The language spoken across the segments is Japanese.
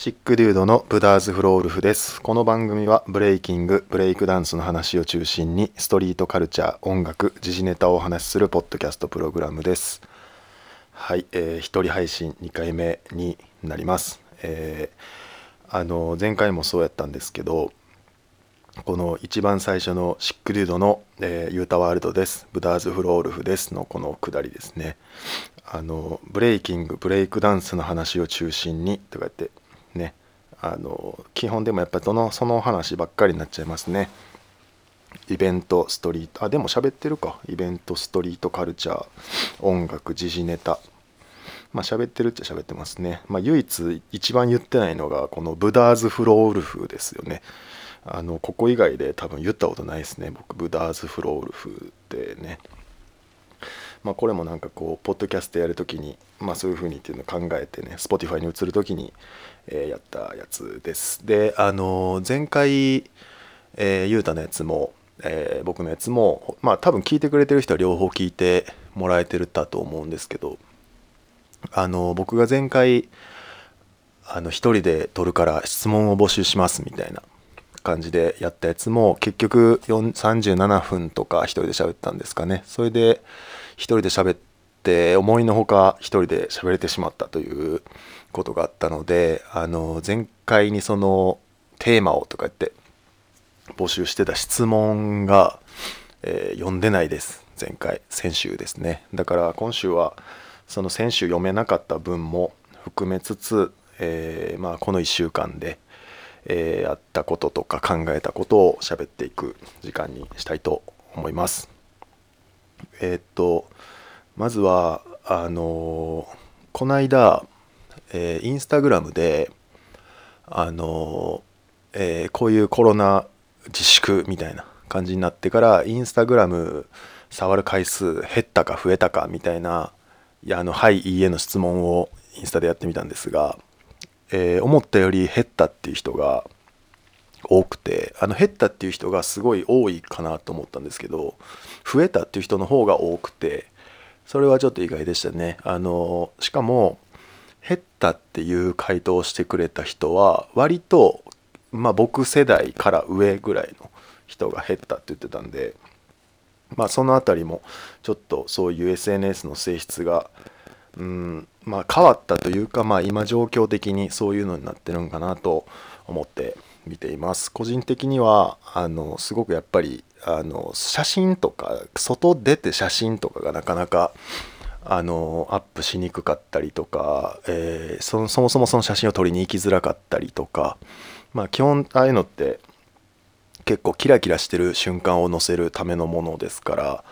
シックデュードのブダーズフロールフです。この番組はブレイキング、ブレイクダンスの話を中心にストリートカルチャー、音楽、時事ネタをお話しするポッドキャストプログラムです。はい、えー一人配信2回目になります。えーあの前回もそうやったんですけど、この一番最初のシックデュードの、えーユータワールドです。ブダーズフロールフですのこのくだりですね。あのブレイキング、ブレイクダンスの話を中心にとか言ってね、あの基本でもやっぱりそのその話ばっかりになっちゃいますね。イベント、ストリート、あ、でも喋ってるか。イベント、ストリートカルチャー、音楽、時事ネタ。まあ喋ってるっちゃ喋ってますね。まあ唯一一番言ってないのがこのブダーズフロールフですよね。あのここ以外で多分言ったことないですね。僕ブダーズフロールフってね。まあこれもなんかこうポッドキャストやるときにまあそういう風にっていうのを考えてね Spotify に移るときに、えーやったやつです。であの前回、えー、ゆうたのやつも、えー僕のやつもまあ多分聞いてくれてる人は両方聞いてもらえてるだと思うんですけどあの僕が前回あの一人で撮るから質問を募集しますみたいな感じでやったやつも結局37分とか一人で喋ったんですかねそれで一人で喋って思いのほか一人で喋れてしまったということがあったのであの前回にそのテーマをとか言って募集してた質問が、えー読んでないです。前回。先週ですね。だから今週はその先週読めなかった分も含めつつ、えーまあ、この1週間で、えーやったこととか考えたことを喋っていく時間にしたいと思います。えーっとまずはあのーこの間、えーインスタグラムであのえーこういうコロナ自粛みたいな感じになってからインスタグラム触る回数減ったか増えたかみたいないやあの「はいいいえ」の質問をインスタでやってみたんですが、えー思ったより減ったっていう人が多くてあの減ったっていう人がすごい多いかなと思ったんですけど増えたっていう人の方が多くてそれはちょっと意外でしたね。あのしかも減ったっていう回答をしてくれた人は割とまあ僕世代から上ぐらいの人が減ったって言ってたんでまあそのあたりもちょっとそういう SNS の性質がうんまあ変わったというかまあ今状況的にそういうのになってるんかなと思って見ています。個人的にはあのすごくやっぱりあの写真とか外出て写真とかがなかなかあのアップしにくかったりとか、えーそそもそもその写真を撮りに行きづらかったりとかまあ基本ああいうのって結構キラキラしてる瞬間を載せるためのものですから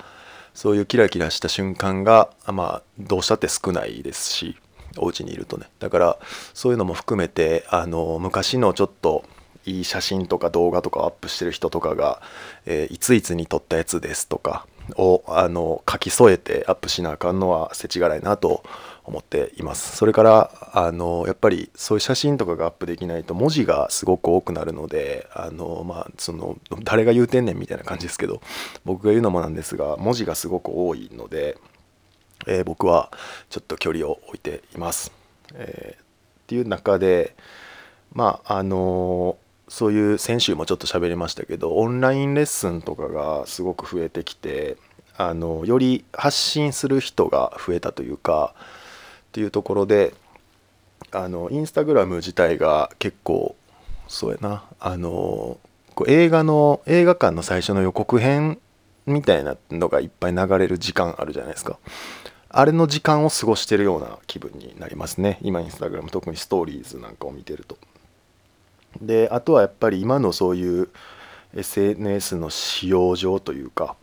そういうキラキラした瞬間がまあどうしたって少ないですしお家にいるとね。だからそういうのも含めてあの昔のちょっといい写真とか動画とかをアップしてる人とかが、えーいついつに撮ったやつですとかをあの書き添えてアップしなあかんのは世知辛いなと思っています。それからあのやっぱりそういう写真とかがアップできないと文字がすごく多くなるのであのまあその誰が言うてんねんみたいな感じですけど僕が言うのもなんですが文字がすごく多いので、えー僕はちょっと距離を置いています、えーっていう中でまああのそういう先週もちょっと喋りましたけどオンラインレッスンとかがすごく増えてきてあのより発信する人が増えたというかっていうところであのインスタグラム自体が結構そうやなあのこう映画の映画館の最初の予告編みたいなのがいっぱい流れる時間あるじゃないですか。あれの時間を過ごしてるような気分になりますね。今インスタグラム特にストーリーズなんかを見てると。であとはやっぱり今のそういう SNS の使用上というか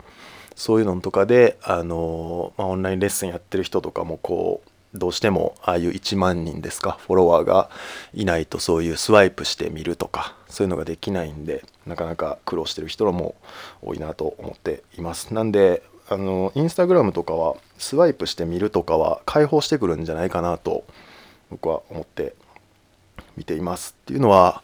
そういうのとかであの、まあ、オンラインレッスンやってる人とかもこうどうしてもああいう1万人ですかフォロワーがいないとそういうスワイプしてみるとかそういうのができないんでなかなか苦労してる人らも多いなと思っています。なんであのインスタグラムとかはスワイプしてみるとかは開放してくるんじゃないかなと僕は思って見ていますっていうのは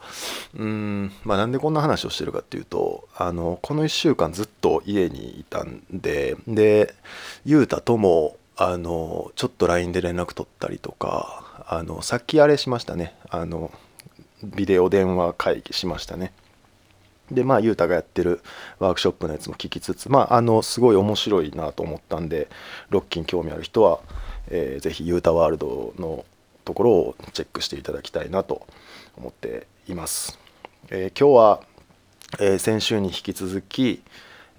うんまあなんでこんな話をしてるかっていうとあのこの1週間ずっと家にいたんででゆうたともあのちょっと LINE で連絡取ったりとかあのさっきあれしましたね。あのビデオ電話会議しましたね。でまあ雄太がやってるワークショップのやつも聞きつつまああのすごい面白いなと思ったんでロッキン興味ある人は、えー、ぜひ雄太ワールドのところをチェックしていただきたいなと思っています、えー、今日は、えー、先週に引き続き、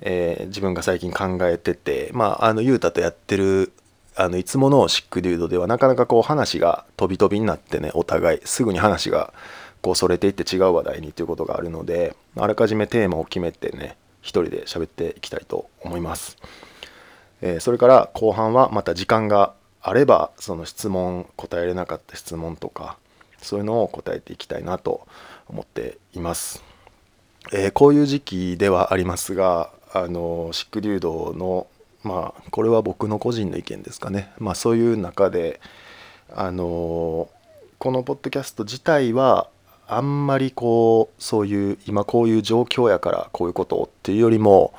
えー、自分が最近考えててまああの雄太とやってるあのいつものシックデュードではなかなかこう話が飛び飛びになってねお互いすぐに話がこうそれていって違う話題にということがあるのであらかじめテーマを決めてね一人で喋っていきたいと思います、えー、それから後半はまた時間があればその質問答えれなかった質問とかそういうのを答えていきたいなと思っています、えー、こういう時期ではありますがあのシックデュードのまあこれは僕の個人の意見ですかね。まあそういう中であのこのポッドキャスト自体はあんまりこうそういう今こういう状況やからこういうことっていうよりも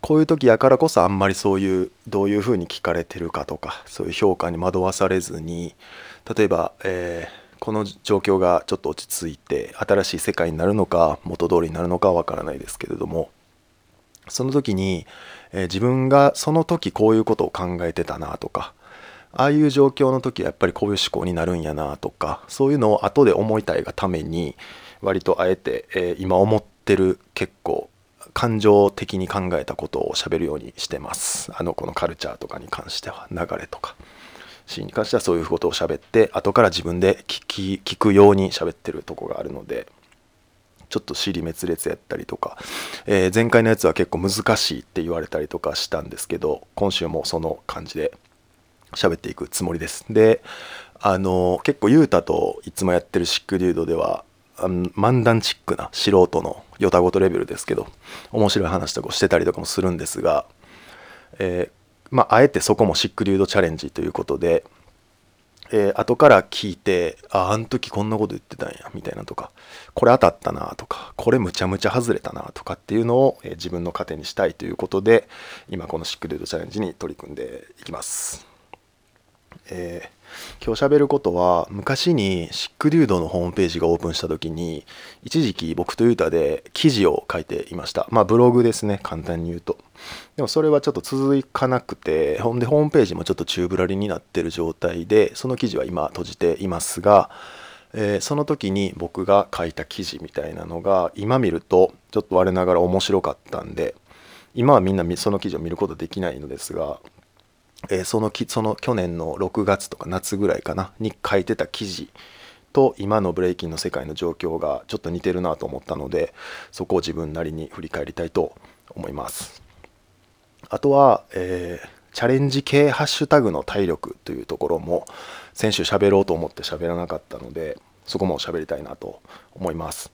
こういう時やからこそあんまりそういうどういうふうに聞かれてるかとかそういう評価に惑わされずに例えば、えー、この状況がちょっと落ち着いて新しい世界になるのか元通りになるのかはわからないですけれどもその時に、えー、自分がその時こういうことを考えてたなとかああいう状況の時はやっぱりこういう思考になるんやなとかそういうのを後で思いたいがために割とあえて、えー、今思ってる結構感情的に考えたことを喋るようにしてます。あのこのカルチャーとかに関しては流れとか。シーンに関してはそういうことを喋って後から自分で聞き聞くように喋ってるとこがあるのでちょっと尻滅裂やったりとか、えー、前回のやつは結構難しいって言われたりとかしたんですけど今週もその感じで喋っていくつもりです。であの結構雄太といつもやってるシックデュードでは漫談チックな素人のヨタごとレベルですけど面白い話とかしてたりとかもするんですが、えー、まああえてそこもシックデュードチャレンジということで、えー、後から聞いてああん時こんなこと言ってたんやみたいなとかこれ当たったなとかこれむちゃむちゃ外れたなとかっていうのを、えー、自分の糧にしたいということで今このシックデュードチャレンジに取り組んでいきます。えー、今日喋ることは昔にシックデュードのホームページがオープンした時に一時期僕とユータで記事を書いていました。まあブログですね。簡単に言うと。でもそれはちょっと続かなくてほんでホームページもちょっと宙ぶらりになってる状態でその記事は今閉じていますがえー、その時に僕が書いた記事みたいなのが今見るとちょっと我ながら面白かったんで今はみんなその記事を見ることできないのですがえー、そのきその去年の6月とか夏ぐらいかなに書いてた記事と今のブレイキンの世界の状況がちょっと似てるなと思ったのでそこを自分なりに振り返りたいと思います。あとは、えー、チャレンジ系ハッシュタグの体力というところも先週喋ろうと思って喋らなかったのでそこも喋りたいなと思います。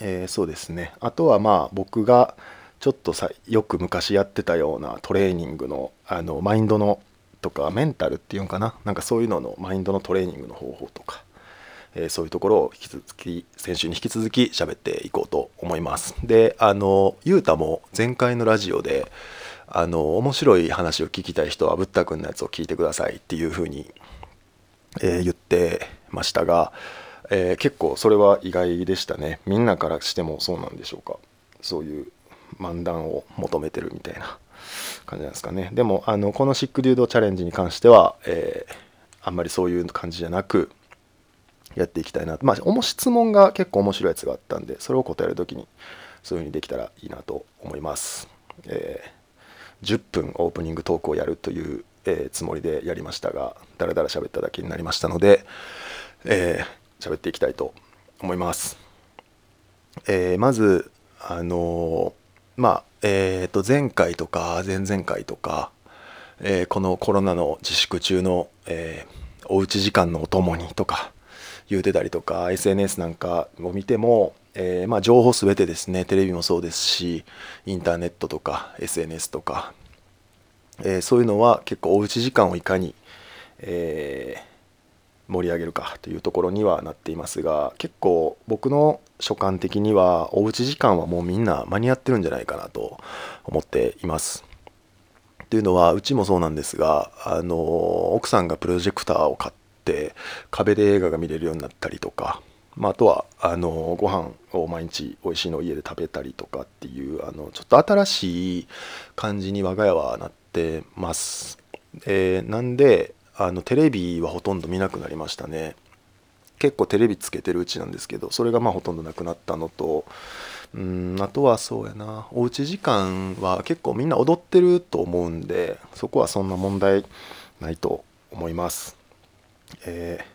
えー、そうですね。あとはまあ僕がちょっとさよく昔やってたようなトレーニングのあのマインドのとかメンタルっていうのかな？なんかそういうののマインドのトレーニングの方法とか、えー、そういうところを引き続き先週に引き続き喋っていこうと思います。であのゆうたも前回のラジオであの面白い話を聞きたい人はぶったくんのやつを聞いてくださいっていうふうに、えー、言ってましたが、えー、結構それは意外でしたね。みんなからしてもそうなんでしょうか？そういう漫談を求めてるみたいな感じなんですかね。でもあのこのシックデュードチャレンジに関しては、えー、あんまりそういう感じじゃなくやっていきたいなまあ質問が結構面白いやつがあったんでそれを答える時にそういう風にできたらいいなと思います、えー、10分オープニングトークをやるという、えー、つもりでやりましたがだらだら喋っただけになりましたので、えー、喋っていきたいと思います、えー、まずあのまあえー、と前回とか前々回とか、えー、このコロナの自粛中の、えー、おうち時間のお供にとか言うてたりとか SNS なんかを見ても、えー、まあ、情報全てですねテレビもそうですしインターネットとか SNS とか、えそういうのは結構おうち時間をいかに、え盛り上げるかというところにはなっていますが結構僕の所感的にはおうち時間はもうみんな間に合ってるんじゃないかなと思っています。というのはうちもそうなんですがあの奥さんがプロジェクターを買って壁で映画が見れるようになったりとかまあ、あとはあのご飯を毎日美味しいのを家で食べたりとかっていうあのちょっと新しい感じに我が家はなってます。えー、なんであのテレビはほとんど見なくなりましたね。結構テレビつけてるうちなんですけどそれがまあほとんどなくなったのとうんあとはそうやな。おうち時間は結構みんな踊ってると思うんでそこはそんな問題ないと思います。えー、っ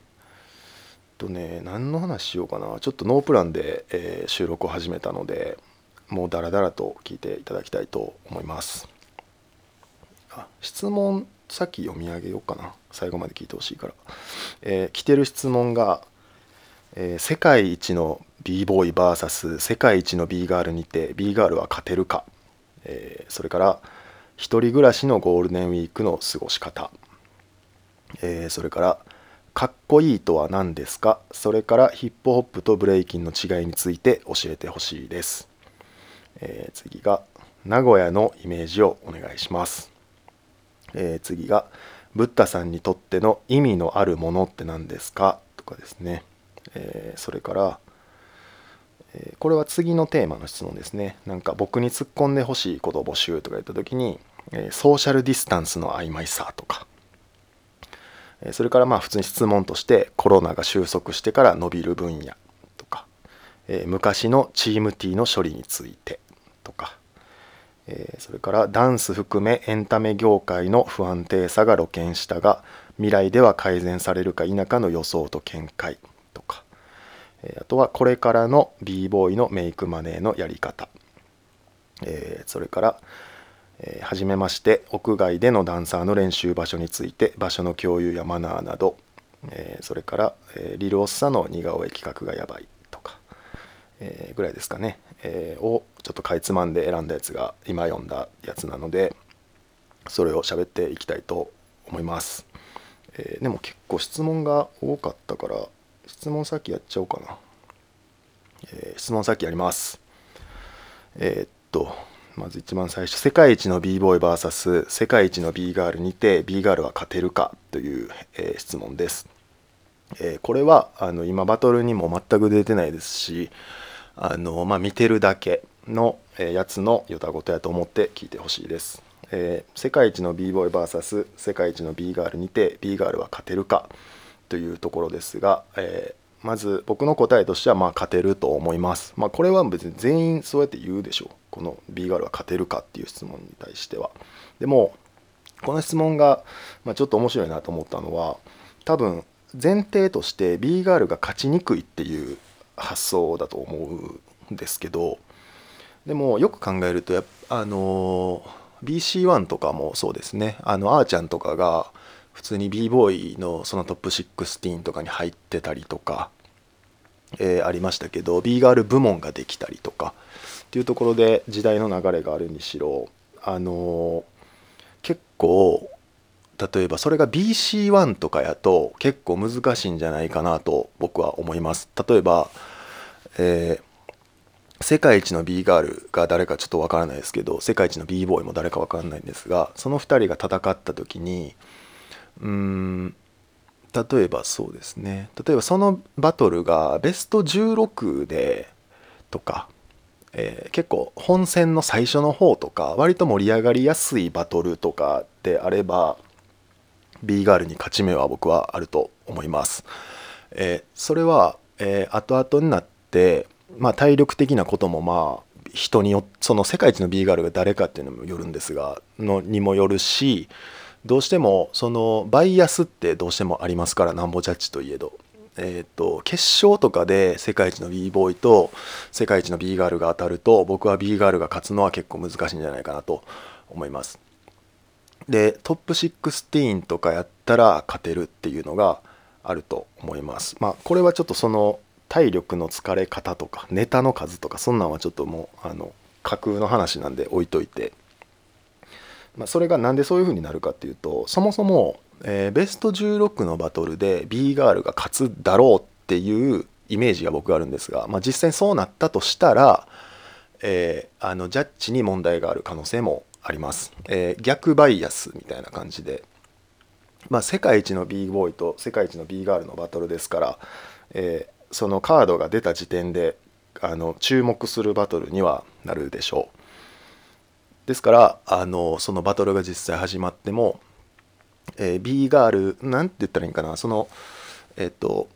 とね何の話しようかな。ちょっとノープランで、えー、収録を始めたのでもうダラダラと聞いていただきたいと思います。あ質問さっき読み上げようかな。最後まで聞いてほしいから、えー、来てる質問がえー、世界一の b ボーイ VS 世界一の b ガールにて b ガールは勝てるか、えー、それから一人暮らしのゴールデンウィークの過ごし方、えー、それからかっこいいとは何ですか？それからヒップホップとブレイキンの違いについて教えてほしいです、えー、次が名古屋のイメージをお願いします、えー、次がブッダさんにとっての意味のあるものって何ですか？とかですね。えー、それから、え、これは次のテーマの質問ですね。なんか僕に突っ込んでほしいことを募集とか言った時に、え、ソーシャルディスタンスの曖昧さとか、えそれからまあ普通に質問としてコロナが収束してから伸びる分野とか、え昔のチーム T の処理についてとか、えそれからダンス含めエンタメ業界の不安定さが露見したが未来では改善されるか否かの予想と見解とか、えあとはこれからの b ボーイのメイクマネーのやり方、えそれからえー、初めまして屋外でのダンサーの練習場所について場所の共有やマナーなど、え、それから、え、リル・オッサの似顔絵企画がやばいとか、え、ぐらいですかね、え、をちょっとかいつまんで選んだやつが今読んだやつなのでそれを喋っていきたいと思います、え、でも結構質問が多かったから質問先やっちゃおうかな。えー、質問先やります。えー、っと、まず一番最初、世界一の b ボーイ VS 世界一の b ガールにて b ガールは勝てるかという、えー、質問です。えこれはあの今バトルにも全く出てないですし、あのまあ、見てるだけの、えやつのよたごとやと思って聞いてほしいです。え世界一の b ボーイ VS 世界一の b ガールにて b ガールは勝てるか。というところですが、えー、まず僕の答えとしてはまあ勝てると思います。まあ、これは別に全員そうやって言うでしょう。この B ガールは勝てるかっていう質問に対しては。でもこの質問が、ま、ちょっと面白いなと思ったのは多分前提として B ガールが勝ちにくいっていう発想だと思うんですけどでもよく考えるとやあの BC1 とかもそうですねあのあーちゃんとかが普通に b ボーイのそのトップ16とかに入ってたりとか、えー、ありましたけど B ガール部門ができたりとかっていうところで時代の流れがあるにしろあのー、結構例えばそれが BC1 とかやと結構難しいんじゃないかなと僕は思います。例えば、えー、世界一の B ガールが誰かちょっとわからないですけど世界一の B ボーイも誰かわからないんですがその2人が戦った時にうん例えばそうですね例えばそのバトルがベスト16でとか、えー、結構本戦の最初の方とか割と盛り上がりやすいバトルとかであれば B ガールに勝ち目は僕はあると思います。えー、それは、えー、後々になって、まあ、体力的なこともまあ人によその世界一の B ガールが誰かっていうのもよるんですがのにもよるしどうしてもそのバイアスってどうしてもありますからなんぼジャッジといえど。えーと、決勝とかで世界一の b ボーイと世界一の b ガールが当たると僕は b ガールが勝つのは結構難しいんじゃないかなと思います。でトップ16とかやったら勝てるっていうのがあると思います。まあこれはちょっとその体力の疲れ方とかネタの数とかそんなんはちょっともうあの架空の話なんで置いといてまあ、それがなんでそういう風になるかっていうとそもそも、えー、ベスト16のバトルで B ガールが勝つだろうっていうイメージが僕があるんですが、まあ、実際そうなったとしたら、えー、あのジャッジに問題がある可能性もあります、えー、逆バイアスみたいな感じで、まあ、世界一の B ボーイと世界一の B ガールのバトルですから、えー、そのカードが出た時点であの注目するバトルにはなるでしょう。ですからあのそのバトルが実際始まっても、えー、B ガールなんて言ったらいいんかなそのえっ、と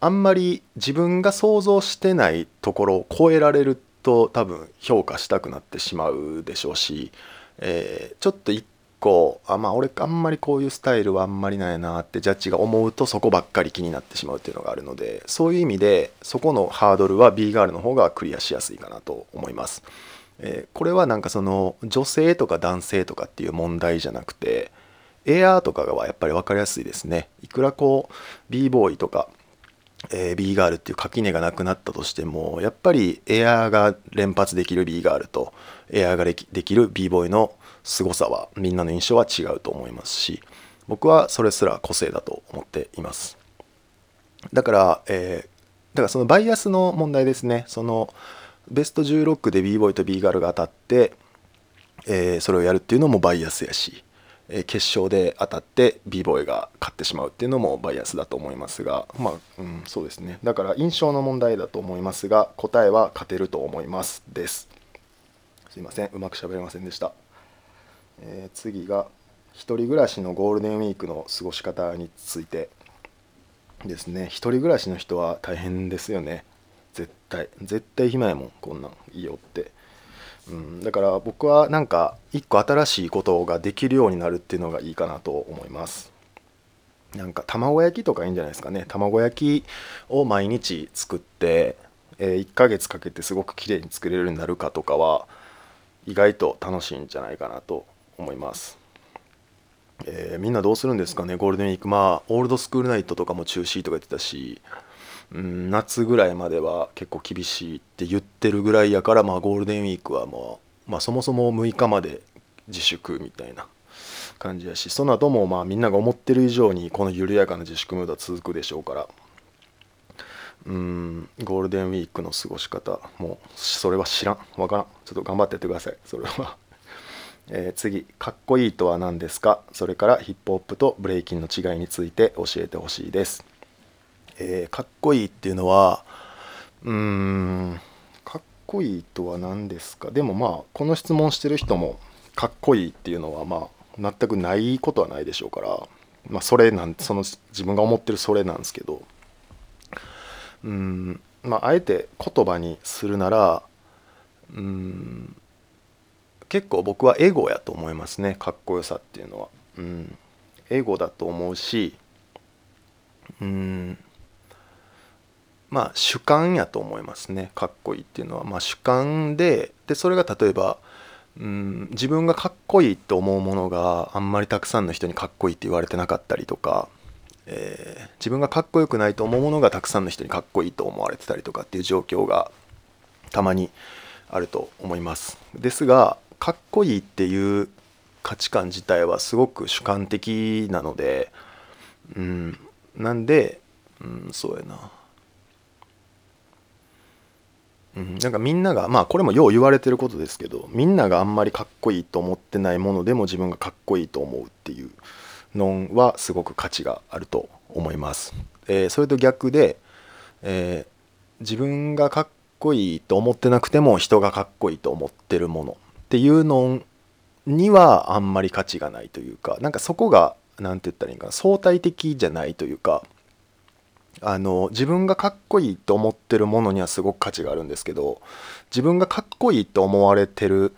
あんまり自分が想像してないところを超えられると多分評価したくなってしまうでしょうし、えー、ちょっと一個あまあ俺あんまりこういうスタイルはあんまりないなってジャッジが思うとそこばっかり気になってしまうっていうのがあるのでそういう意味でそこのハードルは B ガールの方がクリアしやすいかなと思います。え、これはなんかその女性とか男性とかっていう問題じゃなくてエアーとかはやっぱり分かりやすいですね。いくらこう b ボーイとか、えー、B ガールっていう垣根がなくなったとしてもやっぱりエアーが連発できる B ガールとエアーができる b ボーイの凄さはみんなの印象は違うと思いますし僕はそれすら個性だと思っています。だから、えー、だからそのバイアスの問題ですね。そのベスト16で b ボーイと b ガールが当たって、えー、それをやるっていうのもバイアスやし、えー、決勝で当たって b ボーイが勝ってしまうっていうのもバイアスだと思いますがまあ、うん、そうですね。だから印象の問題だと思いますが答えは勝てると思いますです。すいません。うまくしゃべれませんでした、えー、次が一人暮らしのゴールデンウィークの過ごし方についてですね。一人暮らしの人は大変ですよね。対絶対暇やもんこんなんいいよって、うん、だから僕はなんか一個新しいことができるようになるっていうのがいいかなと思います。なんか卵焼きとかいいんじゃないですかね。卵焼きを毎日作って、えー、1ヶ月かけてすごく綺麗に作れるようになるかとかは意外と楽しいんじゃないかなと思います、えー、みんなどうするんですかねゴールデンウィーク。まあオールドスクールナイトとかも中止とか言ってたしうん、夏ぐらいまでは結構厳しいって言ってるぐらいやから、まあ、ゴールデンウィークはもう、まあ、そもそも6日まで自粛みたいな感じやしその後もまあみんなが思ってる以上にこの緩やかな自粛ムードは続くでしょうからうんゴールデンウィークの過ごし方もうそれは知らん。わからん。ちょっと頑張ってやってください。それは。え、次かっこいいとは何ですか？それからヒップホップとブレイキンの違いについて教えてほしいです。えー、かっこいいっていうのはうーんかっこいいとは何ですか？でもまあこの質問してる人もかっこいいっていうのはまあ全くないことはないでしょうからまあそれなんその自分が思ってるそれなんですけどうんまああえて言葉にするならうん結構僕はエゴやと思いますねかっこよさっていうのは。うん、エゴだと思うしうんまあ主観やと思いますね。かっこいいっていうのは、まあ、主観ででそれが例えばうん自分がかっこいいと思うものがあんまりたくさんの人にかっこいいって言われてなかったりとか、えー、自分がかっこよくないと思うものがたくさんの人にかっこいいと思われてたりとかっていう状況がたまにあると思います。ですがかっこいいっていう価値観自体はすごく主観的なのでうんなんで、うん、そうやな。うん、なんかみんながまあこれもよう言われてることですけどみんながあんまりかっこいいと思ってないものでも自分がかっこいいと思うっていうのはすごく価値があると思います。えー、それと逆で、えー、自分がかっこいいと思ってなくても人がかっこいいと思ってるものっていうのにはあんまり価値がないというかなんかそこが何て言ったらいいかな相対的じゃないというかあの自分がかっこいいと思ってるものにはすごく価値があるんですけど自分がかっこいいと思われてる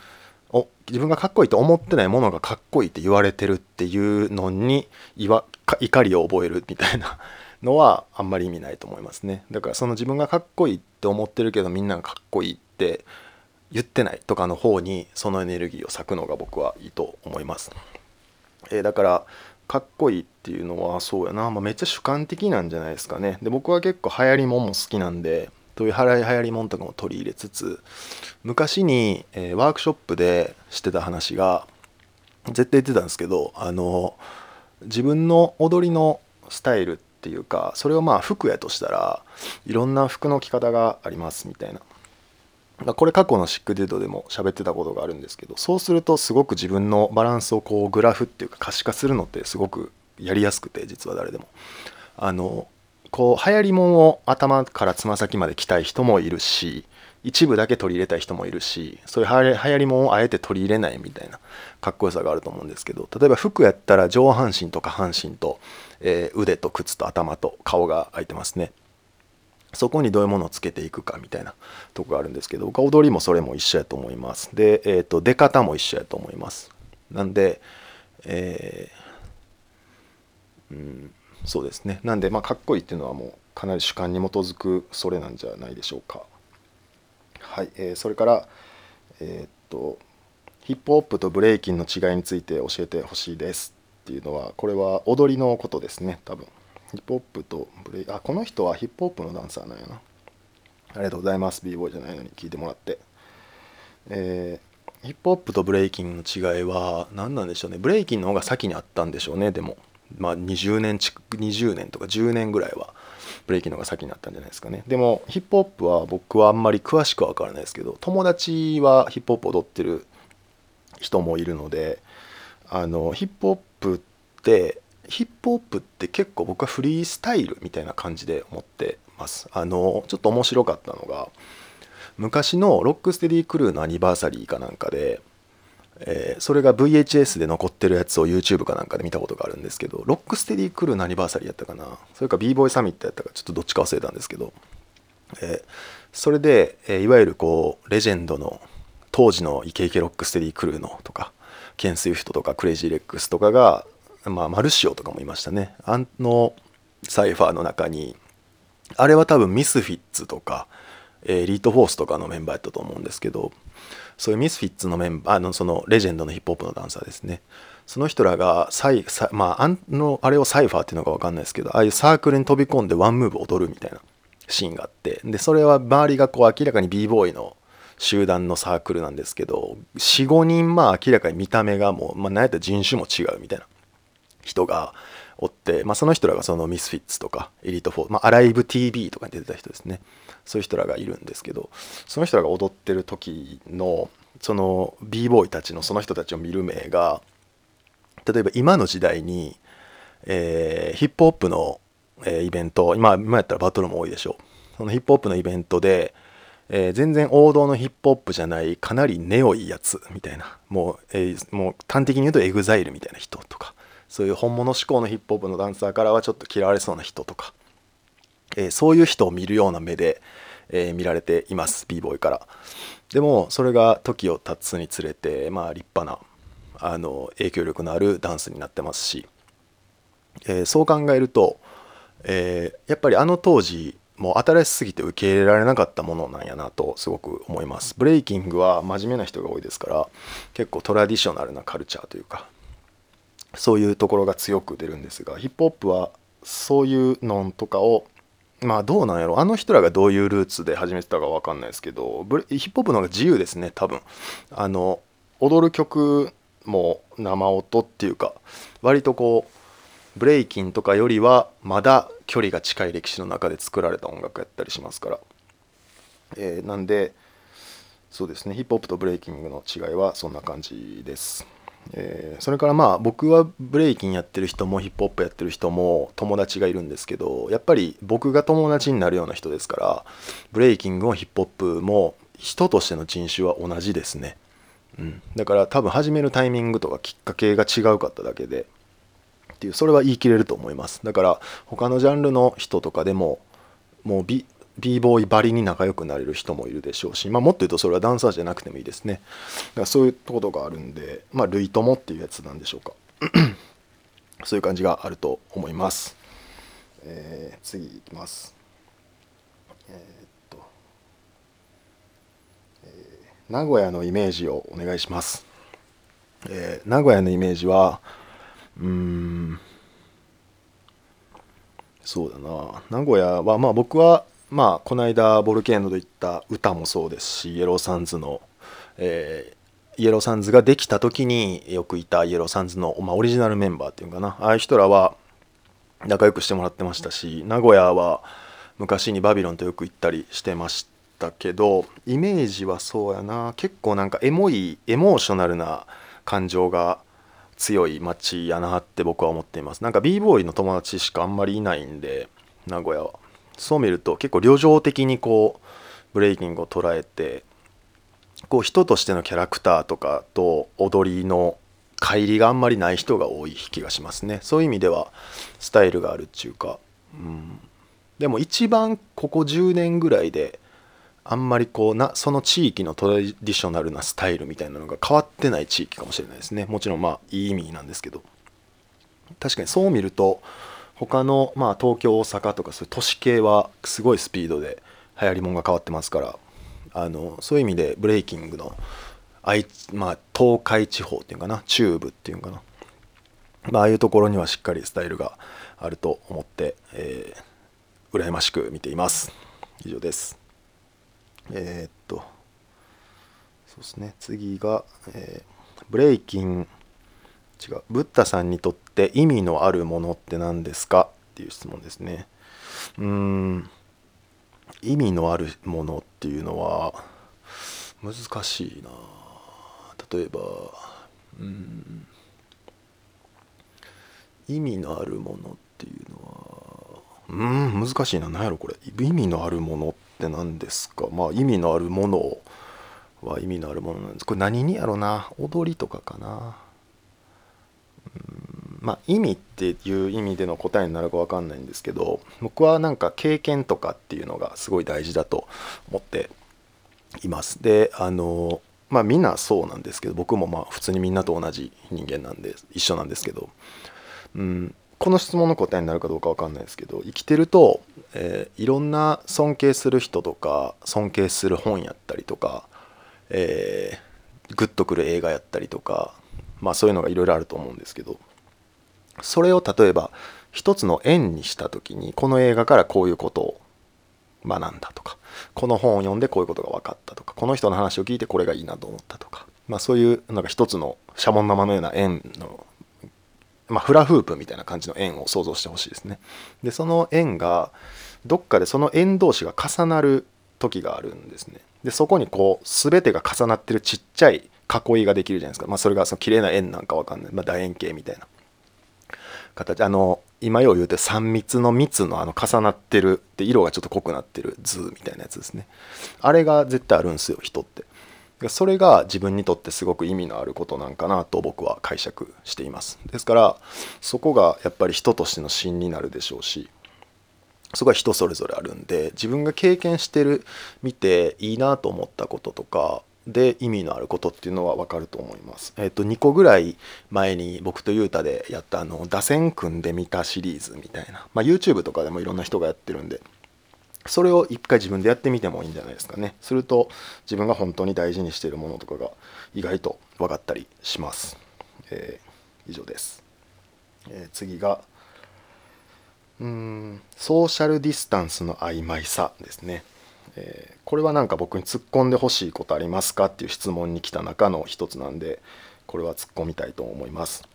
お自分がかっこいいと思ってないものがかっこいいって言われてるっていうのに怒りを覚えるみたいなのはあんまり意味ないと思いますね。だからその自分がかっこいいって思ってるけどみんながかっこいいって言ってないとかの方にそのエネルギーを割くのが僕はいいと思います、えー、だからかっこいいっていうのはそうやな、まあ、めっちゃ主観的なんじゃないですかね。で僕は結構流行りもんも好きなんでそういう流行りもんとかも取り入れつつ昔に、えー、ワークショップでしてた話が絶対言ってたんですけどあの自分の踊りのスタイルっていうかそれをまあ服やとしたらいろんな服の着方がありますみたいな。これ過去のシックデュードでも喋ってたことがあるんですけどそうするとすごく自分のバランスをこうグラフっていうか可視化するのってすごくやりやすくて実は誰でも。あのこう流行りもんを頭からつま先まで着たい人もいるし一部だけ取り入れたい人もいるしそういう流行りもんをあえて取り入れないみたいなかっこよさがあると思うんですけど例えば服やったら上半身と下半身と、えー、腕と靴と頭と顔が開いてますね。そこにどういうものをつけていくかみたいなとこがあるんですけど僕は踊りもそれも一緒やと思います。で、えーと、出方も一緒やと思います。なんで、えー、うんそうですね。なんでまあかっこいいっていうのはもうかなり主観に基づくそれなんじゃないでしょうか。はい、えー、それからえー、っとヒップホップとブレイキンの違いについて教えてほしいですっていうのはこれは踊りのことですね多分。ヒップホップとブレイあこの人はヒップホップのダンサーなんやな。ありがとうございます。B ボーイじゃないのに聞いてもらって。えー、ヒップホップとブレイキンの違いは何なんでしょうね。ブレイキンの方が先にあったんでしょうね。でもまあ20年20年とか10年ぐらいはブレイキンの方が先になったんじゃないですかね。でもヒップホップは僕はあんまり詳しくは分からないですけど友達はヒップホップ踊ってる人もいるのであのヒップホップってヒップホップって結構僕はフリースタイルみたいな感じで思ってます。あのちょっと面白かったのが昔のロックステディクルーのアニバーサリーかなんかで、えー、それが VHS で残ってるやつを YouTube かなんかで見たことがあるんですけどロックステディクルーのアニバーサリーやったかな？それか b ボーイサミットやったかちょっとどっちか忘れたんですけど、えー、それで、えー、いわゆるこうレジェンドの当時のイケイケロックステディクルーのとかケン・スイフトとかクレイジー・レックスとかが、まあ、マルシオとかもいましたね。あのサイファーの中にあれは多分ミスフィッツとかエリートフォースとかのメンバーやったと思うんですけどそういうミスフィッツのメンバーあのそのレジェンドのヒップホップのダンサーですね。その人らがサイまああのあれをサイファーっていうのか分かんないですけどああいうサークルに飛び込んでワンムーブ踊るみたいなシーンがあってでそれは周りがこう明らかに b ボーイの集団のサークルなんですけど45人まあ明らかに見た目がもう、まあ、何やったら人種も違うみたいな人がおって、まあ、その人らがそのミスフィッツとかエリート4、まあ、アライブ TV とかに出てた人ですね。そういう人らがいるんですけどその人らが踊ってる時のその b ボーイたちのその人たちを見る目が例えば今の時代に、えー、ヒップホップの、えー、イベント今今やったらバトルも多いでしょう。そのヒップホップのイベントでえー、全然王道のヒップホップじゃないかなりネオいやつみたいなもう,、えー、もう端的に言うと EXILE みたいな人とかそういう本物志向のヒップホップのダンサーからはちょっと嫌われそうな人とか、えー、そういう人を見るような目で、え見られています b ボーイから。でもそれが時を経つにつれてまあ立派なあの影響力のあるダンスになってますし、えそう考えると、えやっぱりあの当時もう新しすぎて受け入れられなかったものなんやなとすごく思います。ブレイキングは真面目な人が多いですから結構トラディショナルなカルチャーというかそういうところが強く出るんですがヒップホップはそういうのとかをまあどうなんやろあの人らがどういうルーツで始めてたか分かんないですけどヒップホップの方が自由ですね多分。あの踊る曲も生音っていうか割とこうブレイキンとかよりはまだ距離が近い歴史の中で作られた音楽やったりしますから、えー、なんでそうですねヒップホップとブレイキングの違いはそんな感じです、えー、それからまあ僕はブレイキンやってる人もヒップホップやってる人も友達がいるんですけどやっぱり僕が友達になるような人ですからブレイキングもヒップホップも人としての人種は同じですね。うん、だから多分始めるタイミングとかきっかけが違うかっただけでっていうそれは言い切れると思います。だから他のジャンルの人とかでももう b, b ボーイばりに仲良くなれる人もいるでしょうし、まあ、もっと言うとそれはダンサーじゃなくてもいいですね。だからそういうことがあるんでまあ類友っていうやつなんでしょうか。そういう感じがあると思います、えー、次いきます。えー、っと、えー、名古屋のイメージをお願いします、えー、名古屋のイメージはうん。そうだな。名古屋はまあ僕はまあこの間ボルケーノで行った歌もそうですしイエローサンズの、えー、イエローサンズができた時によくいたイエローサンズの、まあ、オリジナルメンバーっていうかな。ああいう人らは仲良くしてもらってましたし名古屋は昔にバビロンとよく行ったりしてましたけどイメージはそうやな。結構なんかエモいエモーショナルな感情が強い街やなって僕は思っています。なんか b ボーイの友達しかあんまりいないんで名古屋は。そう見ると結構旅情的にこうブレイキングを捉えてこう人としてのキャラクターとかと踊りの乖離があんまりない人が多い気がしますね。そういう意味ではスタイルがあるっていうか、うん、でも一番ここ10年ぐらいであんまりこうなその地域のトラディショナルなスタイルみたいなのが変わってない地域かもしれないですね。もちろんまあいい意味なんですけど。確かにそう見ると他のまあ東京大阪とかそういう都市系はすごいスピードで流行りもんが変わってますからあのそういう意味でブレイキングのあい、まあ、東海地方っていうかな中部っていうかな、まあああいうところにはしっかりスタイルがあると思って、えー、羨ましく見ています。以上です。えー、っとそうですね。次が、えー、ブレイキン違うブッダさんにとって意味のあるものって何ですか？っていう質問ですね。うーん。意味のあるものっていうのは難しいな。例えばうん。意味のあるものっていうのはうん難しいな。何やろこれ。意味のあるものって何ですか？まあ意味のあるものは意味のあるものなんです。これ何にやろな？踊りとかかな。まあ意味っていう意味での答えになるか分かんないんですけど僕はなんか経験とかっていうのがすごい大事だと思っています。であのまあみんなそうなんですけど僕もまあ普通にみんなと同じ人間なんで一緒なんですけど、うん、この質問の答えになるかどうか分かんないですけど生きてると、えー、いろんな尊敬する人とか尊敬する本やったりとか、えー、グッとくる映画やったりとかまあそういうのがいろいろあると思うんですけどそれを例えば一つの縁にした時にこの映画からこういうことを学んだとかこの本を読んでこういうことが分かったとかこの人の話を聞いてこれがいいなと思ったとか、まあ、そういうなんか一つのシャボン玉のような円の、まあ、フラフープみたいな感じの円を想像してほしいですね。でその円がどっかでその円同士が重なる時があるんですね。でそこにこう全てが重なってるちっちゃい囲いができるじゃないですか、まあ、それがその綺麗な円なんか分かんない、まあ、楕円形みたいな形あの今よう言うて3密の密のあの重なってるで色がちょっと濃くなってる図みたいなやつですね。あれが絶対あるんですよ人って。それが自分にとってすごく意味のあることなんかなと僕は解釈しています。ですからそこがやっぱり人としての芯になるでしょうしそこは人それぞれあるんで自分が経験してる見ていいなと思ったこととかで意味のあることっていうのは分かると思います。えっ、と2個ぐらい前に僕と雄太でやったあの打線組んでみたシリーズみたいな、まあ、YouTube とかでもいろんな人がやってるんでそれを一回自分でやってみてもいいんじゃないですかね。すると自分が本当に大事にしているものとかが意外と分かったりします。えー、以上です。えー、次がうーんソーシャルディスタンスの曖昧さですね。えー、これはなんか僕に突っ込んでほしいことありますかっていう質問に来た中の一つなんでこれは突っ込みたいと思います。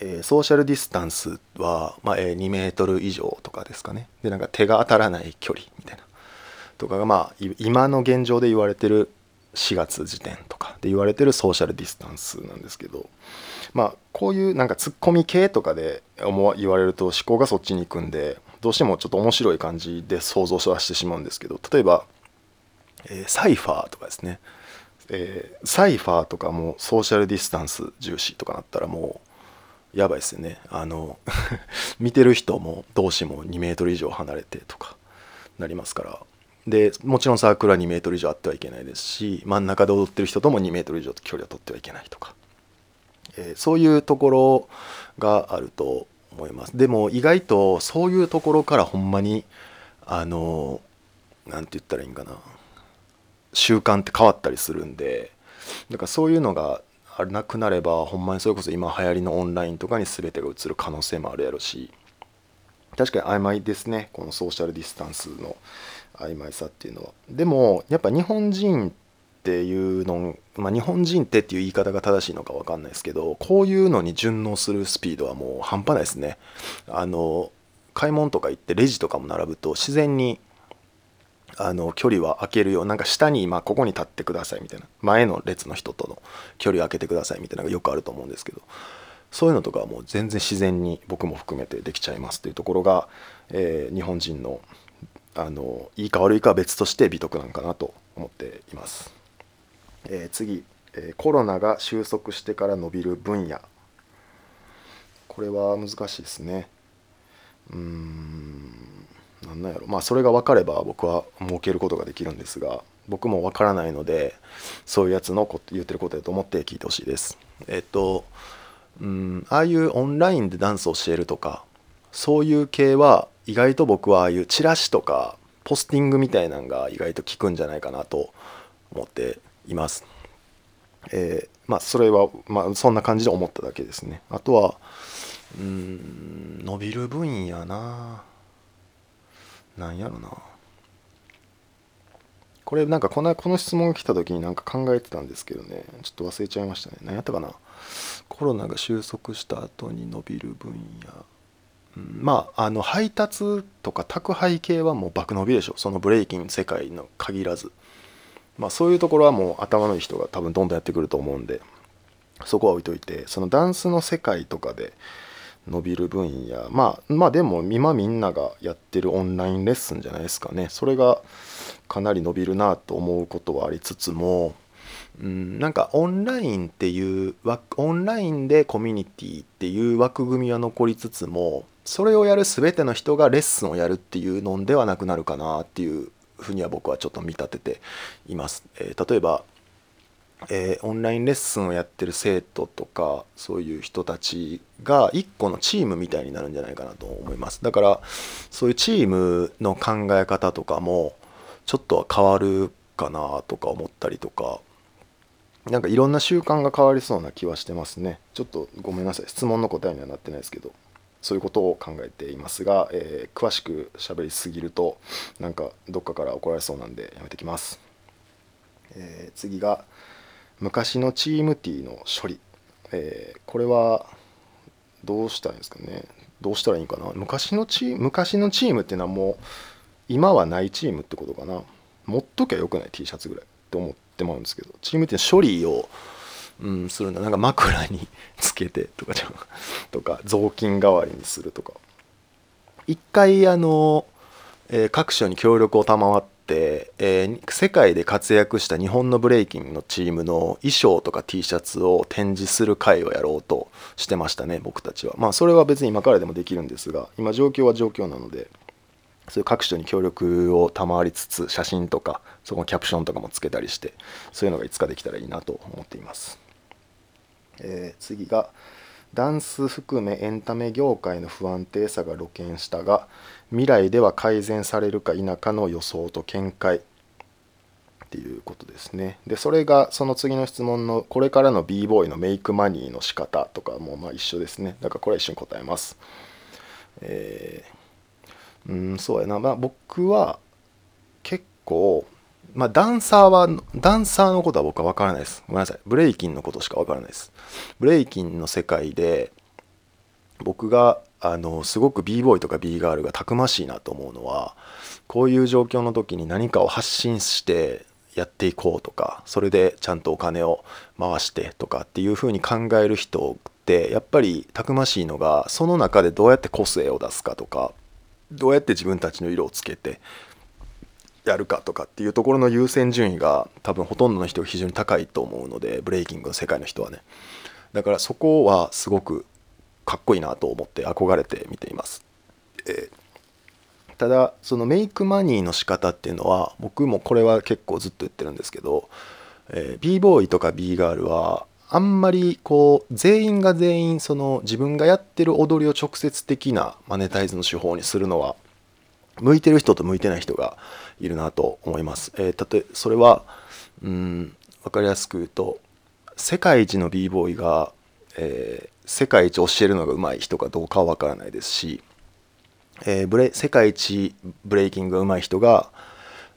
えー、ソーシャルディスタンスは、まあえー、2メートル以上とかですかね。でなんか手が当たらない距離みたいな。とかがまあ今の現状で言われてる4月時点とか。で言われてるソーシャルディスタンスなんですけど。まあこういうなんかツッコミ系とかで思言われると思考がそっちに行くんでどうしてもちょっと面白い感じで想像はしてしまうんですけど例えば、えー、サイファーとかですね、えー、サイファーとかもソーシャルディスタンス重視とかなったらもうやばいですよね。あの 見てる人も同士も2メートル以上離れてとかなりますから。でもちろんサークルは2メートル以上あってはいけないですし真ん中で踊ってる人とも2メートル以上距離を取ってはいけないとか、えー、そういうところがあると思います。でも意外とそういうところからほんまにあの何て言ったらいいんかな。習慣って変わったりするんでだからそういうのがなくなればほんまにそれこそ今流行りのオンラインとかに全てが移る可能性もあるやろし確かに曖昧ですねこのソーシャルディスタンスの曖昧さっていうのは。でもやっぱ日本人っていうの、まあ、日本人ってっていう言い方が正しいのか分かんないですけどこういうのに順応するスピードはもう半端ないですねあの買い物とか行ってレジとかも並ぶと自然にあの距離は空けるようなんか下に今ここに立ってくださいみたいな前の列の人との距離を空けてくださいみたいなのがよくあると思うんですけどそういうのとかはもう全然自然に僕も含めてできちゃいますというところが、えー、日本人のあのいいか悪いかは別として美徳なんかなと思っています。えー、次、えー、コロナが収束してから伸びる分野これは難しいですね。うーんなんなんやろまあそれが分かれば僕は設けることができるんですが僕も分からないのでそういうやつのこ言ってることだと思って聞いてほしいです。えっとうんああいうオンラインでダンスを教えるとかそういう系は意外と僕はああいうチラシとかポスティングみたいなのが意外と効くんじゃないかなと思っています。えー、まあそれはまあそんな感じで思っただけですね。あとはうん伸びる分野な。なんやろな。これなんかこのこの質問が来た時になんか考えてたんですけどね。ちょっと忘れちゃいましたね。何やったかな。コロナが収束した後に伸びる分野、うん、まああの配達とか宅配系はもう爆伸びでしょ。そのブレイキン世界の限らず。まあそういうところはもう頭のいい人が多分どんどんやってくると思うんでそこは置いといてそのダンスの世界とかで伸びる分野まあまあでも今みんながやってるオンラインレッスンじゃないですかね。それがかなり伸びるなと思うことはありつつもうんなんかオンラインっていうオンラインでコミュニティっていう枠組みは残りつつもそれをやる全ての人がレッスンをやるっていうのではなくなるかなっていうふうには僕はちょっと見立てています。えー、例えばえー、オンラインレッスンをやってる生徒とかそういう人たちが一個のチームみたいになるんじゃないかなと思います。だからそういうチームの考え方とかもちょっとは変わるかなとか思ったりとかなんかいろんな習慣が変わりそうな気はしてますね。ちょっとごめんなさい。質問の答えにはなってないですけど。そういうことを考えていますが、えー、詳しく喋りすぎるとなんかどっかから怒られそうなんでやめてきます、えー、次が昔のチーム T の処理、えー、これはどうしたらいいんですかね。どうしたらいいかな。昔のチーム昔のチームっていうのはもう今はないチームってことかな。持っときゃよくない？T シャツぐらいって思ってもらうんですけどチームって処理を、うん、するんだ。なんか枕につけてとかじゃ とか雑巾代わりにするとか。一回あの、えー、各所に協力を賜って、えー、世界で活躍した日本のブレイキンのチームの衣装とか T シャツを展示する会をやろうとしてましたね僕たちは。まあそれは別に今からでもできるんですが今状況は状況なのでそういう各所に協力を賜りつつ写真とかそこのキャプションとかもつけたりしてそういうのがいつかできたらいいなと思っています、えー、次がダンス含めエンタメ業界の不安定さが露見したが未来では改善されるか否かの予想と見解っていうことですね。でそれがその次の質問のこれからの b ボーイのメイクマニーの仕方とかもまあ一緒ですね。だからこれは一緒に答えます。えー、うんそうやな、まあ、僕は結構まあ、ダンサーは、ダンサーのことは僕は分からないです。ごめんなさい。ブレイキンのことしか分からないです。ブレイキンの世界で、僕が、あの、すごく b ボーイとか b ガールがたくましいなと思うのは、こういう状況の時に何かを発信してやっていこうとか、それでちゃんとお金を回してとかっていうふうに考える人って、やっぱりたくましいのが、その中でどうやって個性を出すかとか、どうやって自分たちの色をつけてやるかとかっていうところの優先順位が多分ほとんどの人非常に高いと思うのでブレイキングの世界の人はね。だからそこはすごくかっこいいなと思って憧れて見ています、えー、ただそのメイクマニーの仕方っていうのは僕もこれは結構ずっと言ってるんですけど、えー、b ボーイとか b ガールはあんまりこう全員が全員その自分がやってる踊りを直接的なマネタイズの手法にするのは向いてる人と向いてない人がいるなと思います。えー、たとえそれはうん分かりやすく言うと世界一の b ボーイが、えー、世界一教えるのが上手い人かどうかは分からないですし、えー、ブレ世界一ブレイキングが上手い人が、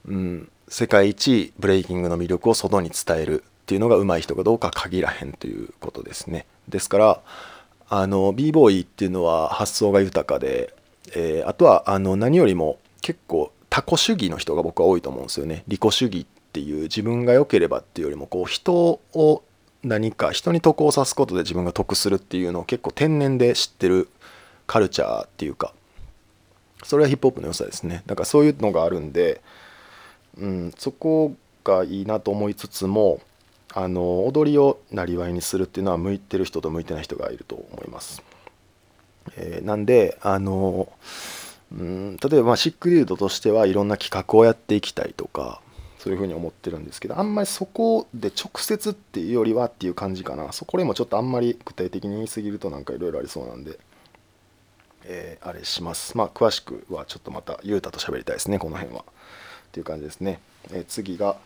うん、世界一ブレイキングの魅力を外に伝えるっていうのが上手い人かどうか限らへんということですね。ですからあの b ボーイっていうのは発想が豊かで、えー、あとはあの何よりも結構他己主義の人が僕は多いと思うんですよね利己主義っていう自分が良ければっていうよりもこう人を何か人に得をさすことで自分が得するっていうのを結構天然で知ってるカルチャーっていうかそれはヒップホップの良さですねだからそういうのがあるんで、うん、そこがいいなと思いつつもあの踊りをなりわいにするっていうのは向いてる人と向いてない人がいると思います。えー、なんであの、うん、例えばまあシックデュードとしてはいろんな企画をやっていきたいとかそういうふうに思ってるんですけどあんまりそこで直接っていうよりはっていう感じかな。そこでもちょっとあんまり具体的に言い過ぎるとなんかいろいろありそうなんで、えー、あれします。まあ詳しくはちょっとまたゆうたと喋りたいですねこの辺は。っていう感じですね、えー、次が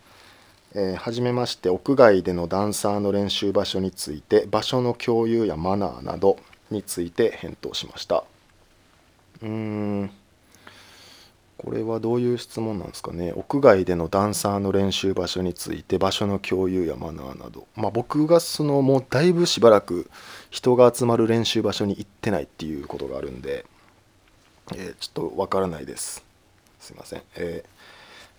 えー、初めまして屋外でのダンサーの練習場所について場所の共有やマナーなどについて返答しました。うーん。これはどういう質問なんですかね。屋外でのダンサーの練習場所について場所の共有やマナーなど。まあ僕がそのもうだいぶしばらく人が集まる練習場所に行ってないっていうことがあるんで、えー、ちょっとわからないです。すいません。えー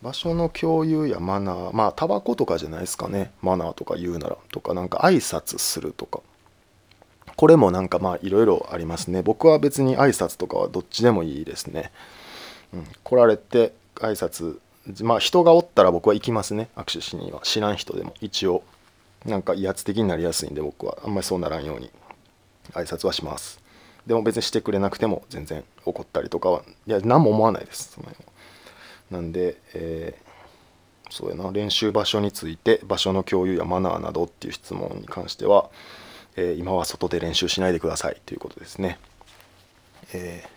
場所の共有やマナー。まあタバコとかじゃないですかね。マナーとか言うなら。とかなんか挨拶するとか。これもなんかまあいろいろありますね。僕は別に挨拶とかはどっちでもいいですね、うん、来られて挨拶まあ人がおったら僕は行きますね。握手しには。知らん人でも。一応。なんか威圧的になりやすいんで僕は。あんまりそうならんように。挨拶はします。でも別にしてくれなくても全然。怒ったりとかは。いや何も思わないです。そのなんで、えー、そうやな。練習場所について場所の共有やマナーなどっていう質問に関しては、えー、今は外で練習しないでください。ということですね。えー、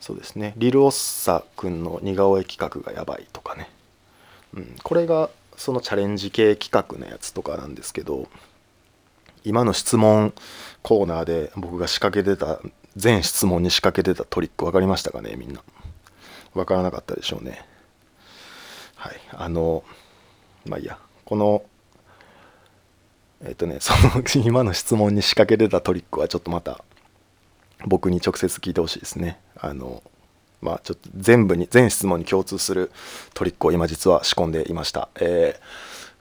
そうですね。リル・オッサ君の似顔絵企画がやばいとかね、うん、これがそのチャレンジ系企画のやつとかなんですけど今の質問コーナーで僕が仕掛けてた全質問に仕掛けてたトリック分かりましたかね？みんな。分からなかったでしょうね。はい。あのまあいいや。このえっ、とね その今の質問に仕掛けてたトリックはちょっとまた僕に直接聞いてほしいですね。あのまあちょっと全部に全質問に共通するトリックを今実は仕込んでいました、えー、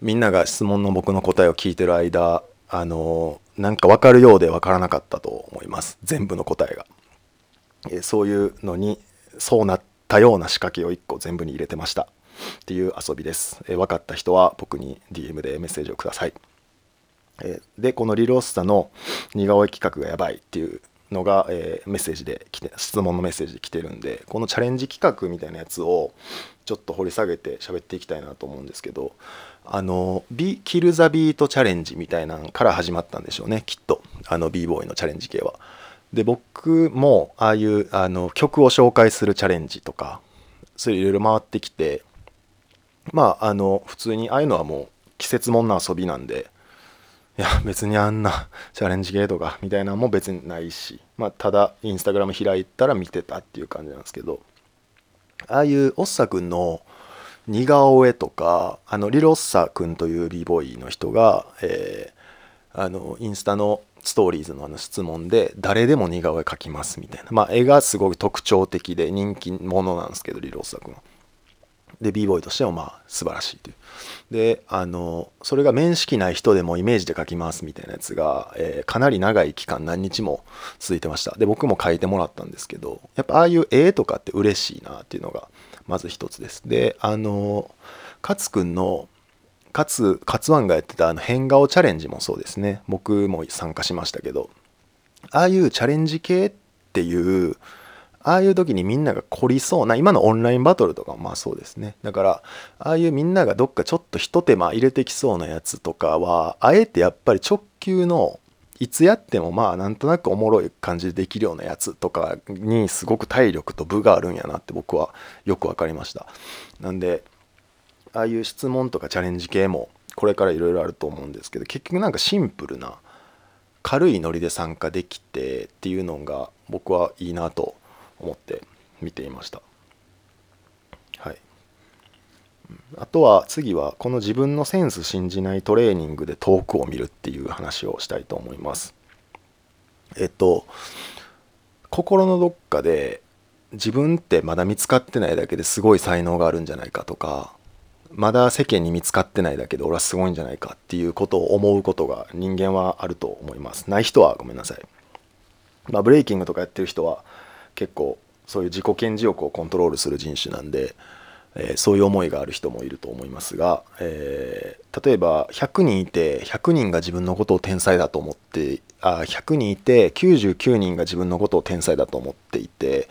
みんなが質問の僕の答えを聞いてる間あのなんか分かるようで分からなかったと思います。全部の答えが、えー、そういうのにそうなったような仕掛けを1個全部に入れてました。っていう遊びです。えー、分かった人は僕に DM でメッセージをください。え、で、このリロッサの似顔絵企画がやばいっていうのが、え、メッセージで来て、質問のメッセージで来てるんで、このチャレンジ企画みたいなやつをちょっと掘り下げて喋っていきたいなと思うんですけど、あの、ビキル・ザ・ビートチャレンジみたいなのから始まったんでしょうね、きっと。あの、b ボーイのチャレンジ系は。で僕もああいうあの曲を紹介するチャレンジとかそれいろいろ回ってきてまああの普通にああいうのはもう季節もんな遊びなんでいや別にあんな チャレンジゲートがみたいなのも別にないし、まあ、ただインスタグラム開いたら見てたっていう感じなんですけどああいうオッサ君の似顔絵とかあのリロッサ君という b ボーイの人が、えー、あのインスタのストーリーズのあの質問で誰でも似顔絵描きますみたいな。まあ絵がすごい特徴的で人気者なんですけどリロース君は。で b ボーイとしてもまあ素晴らしいという。であのそれが面識ない人でもイメージで描きますみたいなやつが、えー、かなり長い期間何日も続いてました。で僕も描いてもらったんですけどやっぱああいう絵とかって嬉しいなっていうのがまず一つです。であの勝くんのかつ、カツワンがやってたあの変顔チャレンジもそうですね。僕も参加しましたけど、ああいうチャレンジ系っていう、ああいう時にみんなが凝りそうな、今のオンラインバトルとかもまあそうですね。だから、ああいうみんながどっかちょっとひと手間入れてきそうなやつとかは、あえてやっぱり直球の、いつやってもまあなんとなくおもろい感じでできるようなやつとかにすごく体力と部があるんやなって僕はよく分かりました。なんで、ああいう質問とかチャレンジ系もこれからいろいろあると思うんですけど結局なんかシンプルな軽いノリで参加できてっていうのが僕はいいなと思って見ていました。はい。あとは次はこの自分のセンス信じないトレーニングで遠くを見るっていう話をしたいと思います。えっと心のどっかで自分ってまだ見つかってないだけですごい才能があるんじゃないかとかまだ世間に見つかってないだけで俺はすごいんじゃないかっていうことを思うことが人間はあると思います。ない人はごめんなさい、まあ、ブレイキングとかやってる人は結構そういう自己顕示欲をコントロールする人種なんで、えー、そういう思いがある人もいると思いますが、えー、例えば100人いて100人が自分のことを天才だと思ってあ100人いて99人が自分のことを天才だと思っていて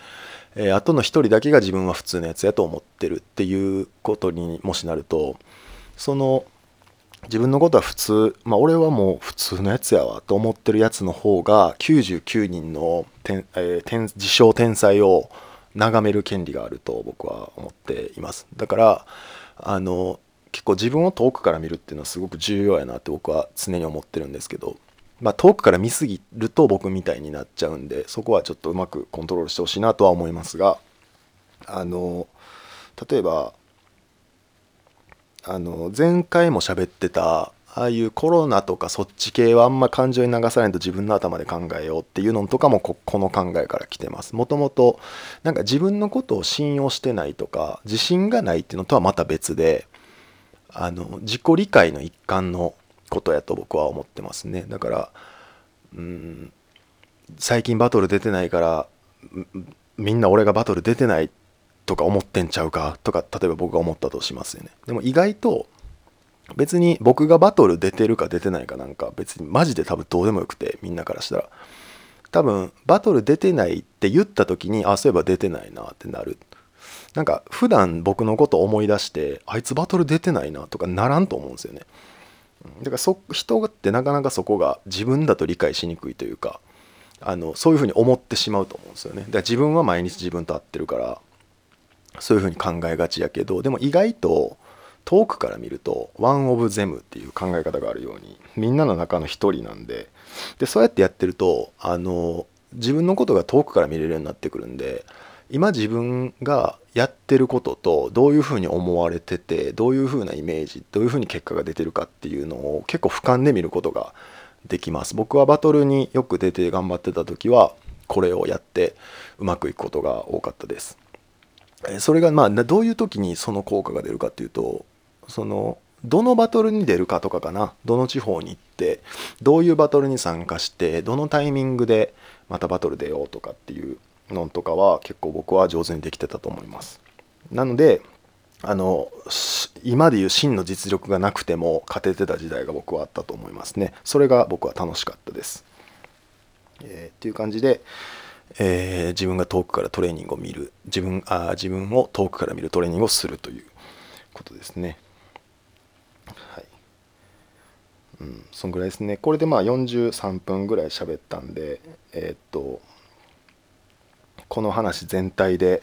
えー、あとの1人だけが自分は普通のやつやと思ってるっていうことにもしなるとその自分のことは普通まあ俺はもう普通のやつやわと思ってるやつの方が99人の天、えー、自称天才を眺める権利があると僕は思っています。だからあの結構自分を遠くから見るっていうのはすごく重要やなって僕は常に思ってるんですけどまあ、遠くから見すぎると僕みたいになっちゃうんでそこはちょっとうまくコントロールしてほしいなとは思いますがあの例えばあの前回も喋ってたああいうコロナとかそっち系はあんま感情に流さないと自分の頭で考えようっていうのとかもこの考えから来てます。もともとなんか自分のことを信用してないとか自信がないっていうのとはまた別であの自己理解の一環のことやと僕は思ってますねだからうん最近バトル出てないからみんな俺がバトル出てないとか思ってんちゃうかとか例えば僕が思ったとしますよね。でも意外と別に僕がバトル出てるか出てないかなんか別にマジで多分どうでもよくてみんなからしたら。多分バトル出てないって言った時にあそういえば出てないなってなる。なんか普段僕のこと思い出してあいつバトル出てないなとかならんと思うんですよね。だからそ人ってなかなかそこが自分だと理解しにくいというかあのそういうふうに思ってしまうと思うんですよね。だから自分は毎日自分と会ってるからそういうふうに考えがちやけどでも意外と遠くから見るとワン・オブ・ゼムっていう考え方があるようにみんなの中の一人なんででそうやってやってるとあの自分のことが遠くから見れるようになってくるんで今自分がやってることとどういうふうに思われててどういうふうなイメージどういうふうに結果が出てるかっていうのを結構俯瞰で見ることができます。僕はバトルによく出て頑張ってた時はこれをやってうまくいくことが多かったです。それがまあどういう時にその効果が出るかっていうとそのどのバトルに出るかとかかなどの地方に行ってどういうバトルに参加してどのタイミングでまたバトル出ようとかっていうのとかは結構僕は上手にできてたと思います。なのであの今でいう真の実力がなくても勝ててた時代が僕はあったと思いますね。それが僕は楽しかったです、えー、っていう感じで、えー、自分が遠くからトレーニングを見る自分あ自分を遠くから見るトレーニングをするということですね。はい。うん、そんぐらいですね。これでまあ43分ぐらい喋ったんでえー、っとこの話全体で、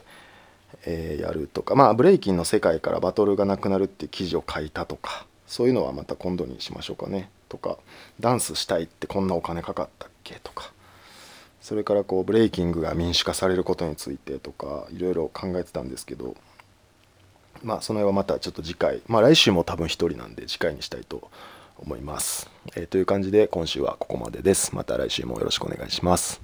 えー、やるとかまあブレイキンの世界からバトルがなくなるっていう記事を書いたとかそういうのはまた今度にしましょうかね。とかダンスしたいってこんなお金かかったっけ？とかそれからこうブレイキングが民主化されることについてとかいろいろ考えてたんですけどまあその辺はまたちょっと次回まあ来週も多分1人なんで次回にしたいと思います、えー、という感じで今週はここまでです。また来週もよろしくお願いします。